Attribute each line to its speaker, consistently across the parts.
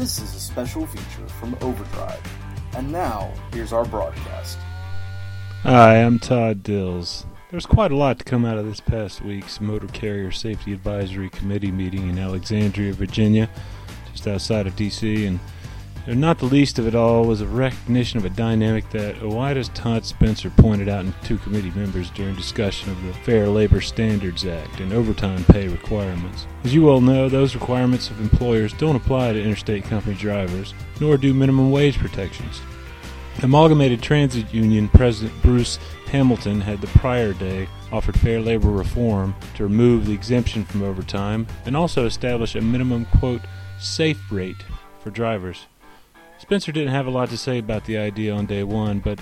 Speaker 1: This is a special feature from Overdrive. And now, here's our broadcast.
Speaker 2: Hi, I'm Todd Dills. There's quite a lot to come out of this past week's Motor Carrier Safety Advisory Committee meeting in Alexandria, Virginia, just outside of D.C., and not the least of it all was a recognition of a dynamic that OOIDA's Todd Spencer pointed out in two committee members during discussion of the Fair Labor Standards Act and overtime pay requirements. As you all know, those requirements of employers don't apply to interstate company drivers, nor do minimum wage protections. Amalgamated Transit Union President Bruce Hamilton had the prior day offered fair labor reform to remove the exemption from overtime and also establish a minimum, quote, safe rate for drivers. Spencer didn't have a lot to say about the idea on day one, but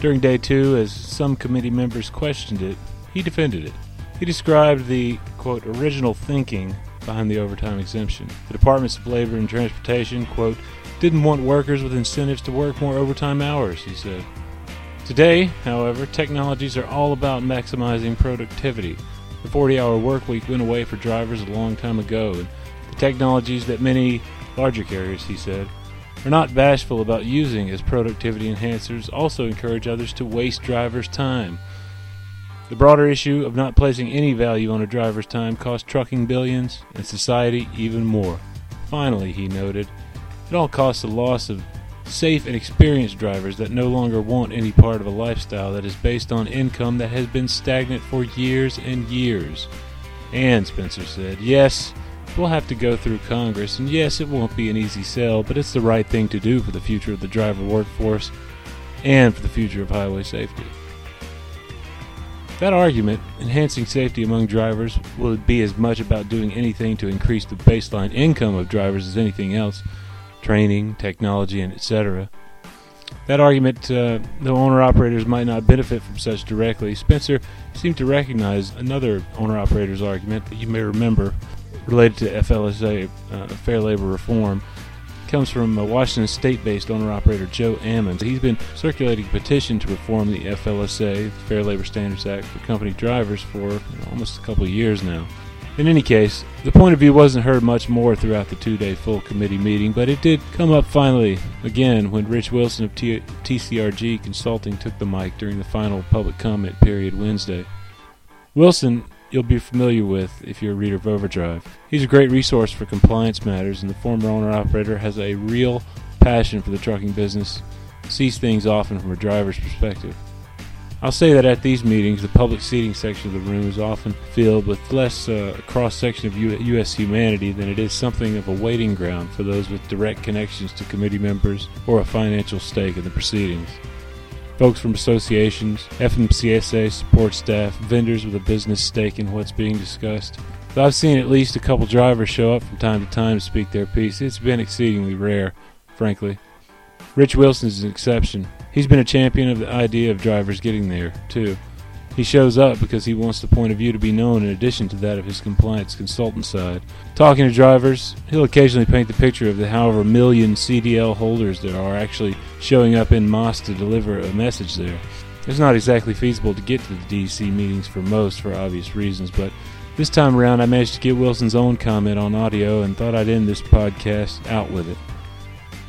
Speaker 2: during day two, as some committee members questioned it, he defended it. He described the, quote, original thinking behind the overtime exemption. The Departments of Labor and Transportation, quote, didn't want workers with incentives to work more overtime hours, he said. Today, however, technologies are all about maximizing productivity. The 40 hour work week went away for drivers a long time ago, and the technologies that many larger carriers, he said, are not bashful about using as productivity enhancers also encourage others to waste drivers' time. The broader issue of not placing any value on a driver's time costs trucking billions and society even more. Finally, he noted, it all costs the loss of safe and experienced drivers that no longer want any part of a lifestyle that is based on income that has been stagnant for years and years. And, Spencer said, yes, we'll have to go through Congress, and yes, it won't be an easy sell, but it's the right thing to do for the future of the driver workforce and for the future of highway safety. That argument, enhancing safety among drivers, will be as much about doing anything to increase the baseline income of drivers as anything else training, technology, and etc. That argument, uh, though owner operators might not benefit from such directly, Spencer seemed to recognize another owner operator's argument that you may remember related to FLSA, uh, Fair Labor Reform, comes from Washington state based owner operator Joe Ammons. He's been circulating a petition to reform the FLSA, Fair Labor Standards Act, for company drivers for almost a couple of years now. In any case, the point of view wasn't heard much more throughout the two day full committee meeting, but it did come up finally again when Rich Wilson of T- TCRG Consulting took the mic during the final public comment period Wednesday. Wilson, you'll be familiar with if you're a reader of Overdrive. He's a great resource for compliance matters, and the former owner operator has a real passion for the trucking business, sees things often from a driver's perspective. I'll say that at these meetings, the public seating section of the room is often filled with less uh, cross section of U- U.S. humanity than it is something of a waiting ground for those with direct connections to committee members or a financial stake in the proceedings. Folks from associations, FMCSA support staff, vendors with a business stake in what's being discussed. Though I've seen at least a couple drivers show up from time to time to speak their piece, it's been exceedingly rare, frankly. Rich Wilson is an exception. He's been a champion of the idea of drivers getting there, too. He shows up because he wants the point of view to be known in addition to that of his compliance consultant side. Talking to drivers, he'll occasionally paint the picture of the however million CDL holders there are actually showing up in Moss to deliver a message there. It's not exactly feasible to get to the DC meetings for most for obvious reasons, but this time around I managed to get Wilson's own comment on audio and thought I'd end this podcast out with it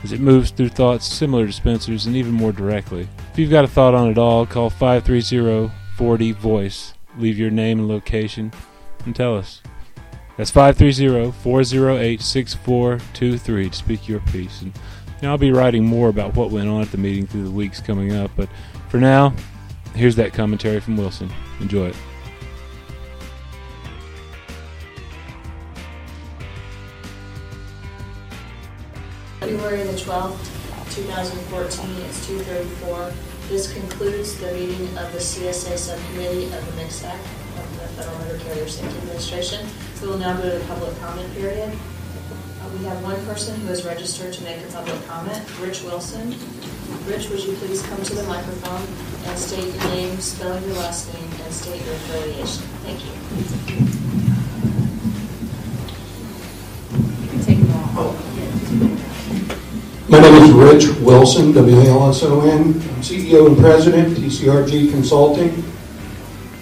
Speaker 2: as it moves through thoughts similar to Spencer's and even more directly. If you've got a thought on it all, call 530 40 Voice. Leave your name and location and tell us. That's 530 408 6423 to speak your piece. And know, I'll be writing more about what went on at the meeting through the weeks coming up, but for now, here's that commentary from Wilson. Enjoy it.
Speaker 3: February the 12th, 2014, it's 2:34. This concludes the meeting of the CSA Subcommittee of the MCSAC of the Federal Motor Carrier Safety Administration. We will now go to the public comment period. Uh, We have one person who is registered to make a public comment, Rich Wilson. Rich, would you please come to the microphone and state your name, spell your last name, and state your affiliation? Thank you. Take them all.
Speaker 4: My name is Rich Wilson, W-A-L-S-O-N. CEO and President, TCRG Consulting.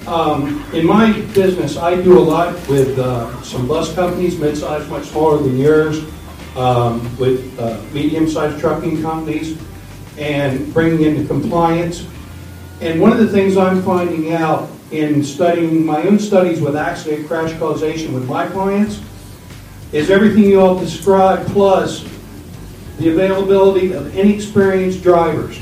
Speaker 4: Um, In my business, I do a lot with uh, some bus companies, mid-sized, much smaller than yours. um, with uh, medium-sized trucking companies and bringing into compliance. And one of the things I'm finding out in studying my own studies with accident crash causation with my clients is everything you all described plus the availability of inexperienced drivers.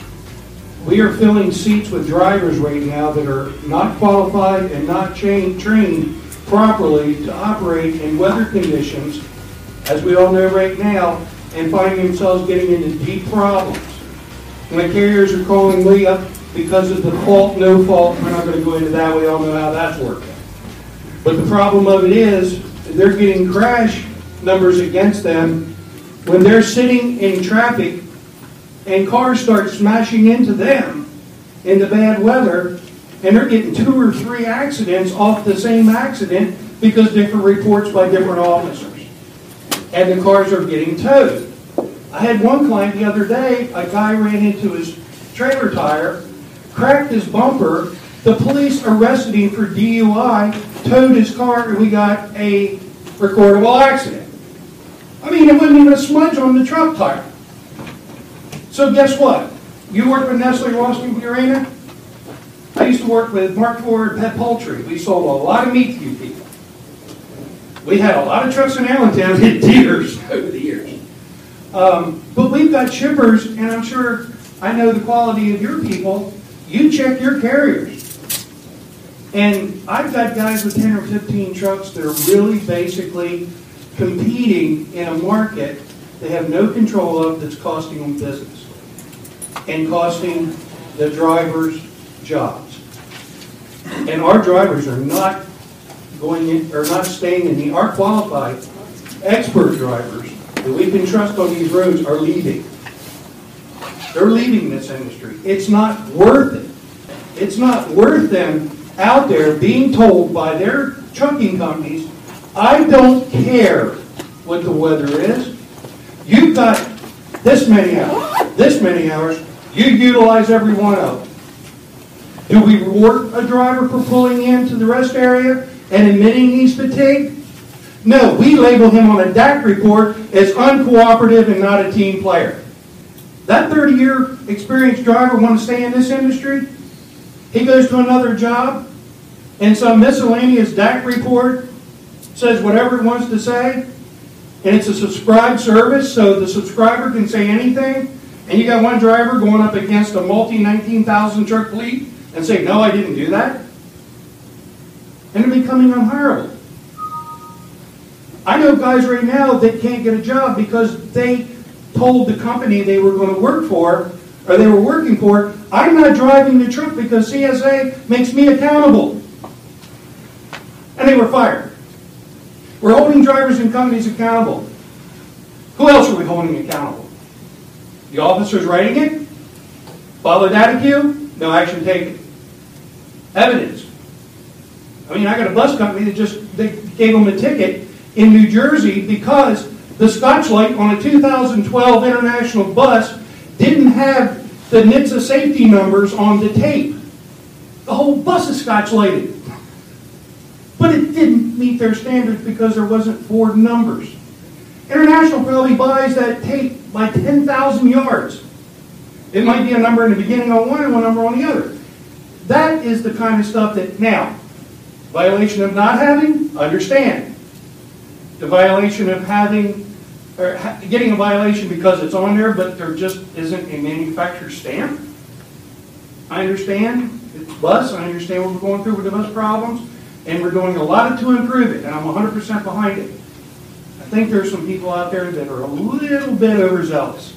Speaker 4: We are filling seats with drivers right now that are not qualified and not trained, properly to operate in weather conditions, as we all know right now, and finding themselves getting into deep problems. When carriers are calling me up because of the fault, no fault, we're not going to go into that, we all know how that's working. But the problem of it is, they're getting crash numbers against them when they're sitting in traffic and cars start smashing into them in the bad weather, and they're getting two or three accidents off the same accident because different reports by different officers. And the cars are getting towed. I had one client the other day, a guy ran into his trailer tire, cracked his bumper, the police arrested him for DUI, towed his car, and we got a recordable accident. I mean, it wasn't even a smudge on the truck tire. So guess what? You work with Nestle Ralston Purina? I used to work with Mark Ford Pet Poultry. We sold a lot of meat to you people. We had a lot of trucks in Allentown hit deers over the years. Um, but we've got shippers, and I'm sure I know the quality of your people. You check your carriers. And I've got guys with 10 or 15 trucks that are really basically competing in a market they have no control of that's costing them business and costing the drivers jobs. And our drivers are not going in, are not staying in the, our qualified expert drivers that we can trust on these roads are leaving. They're leaving this industry. It's not worth it. It's not worth them out there being told by their trucking companies, I don't care what the weather is. You've got this many hours, this many hours, you utilize every one of them. Do we reward a driver for pulling into the rest area and admitting he's fatigued? No, we label him on a DAC report as uncooperative and not a team player. That 30 year experienced driver want to stay in this industry? He goes to another job and some miscellaneous DAC report says whatever it wants to say, and it's a subscribed service, so the subscriber can say anything, and you got one driver going up against a multi 19,000 truck fleet and say, No, I didn't do that. And they're becoming unhireable. I know guys right now that can't get a job because they told the company they were going to work for or they were working for, I'm not driving the truck because CSA makes me accountable. And they were fired. We're holding drivers and companies accountable. Who else are we holding accountable? The officers writing it? Follow DataQ? No action taken. Evidence. I mean, I got a bus company that just they gave them a ticket in New Jersey because the Scotchlite on a 2012 international bus didn't have the NHTSA safety numbers on the tape. The whole bus is Scotchlighted. But it didn't meet their standards because there wasn't Ford numbers. International probably buys that tape by 10,000 yards. It might be a number in the beginning on one and one number on the other. That is the kind of stuff that, now, violation of not having, understand. The violation of having, or getting a violation because it's on there, but there just isn't a manufacturer stamp. I understand. It's bus. I understand what we're going through with the bus problems. And we're doing a lot to improve it, and I'm 100% behind it. I think there's some people out there that are a little bit overzealous.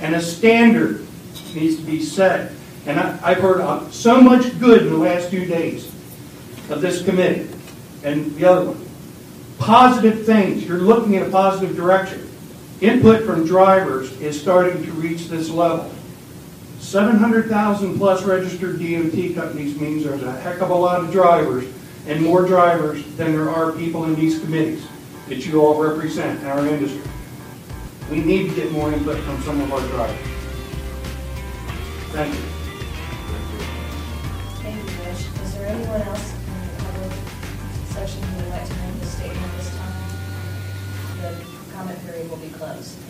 Speaker 4: And a standard needs to be set. And I, have heard uh, so much good in the last few days of this committee and the other one. Positive things. You're looking in a positive direction. Input from drivers is starting to reach this level. 700,000 plus registered DMT companies means there's a heck of a lot of drivers and more drivers than there are people in these committees that you all represent in our industry. We need to get more input from some of our drivers. Thank you.
Speaker 3: Thank you, Rich. Is there anyone else in the public section who would like to make a statement this time? The comment period will be closed.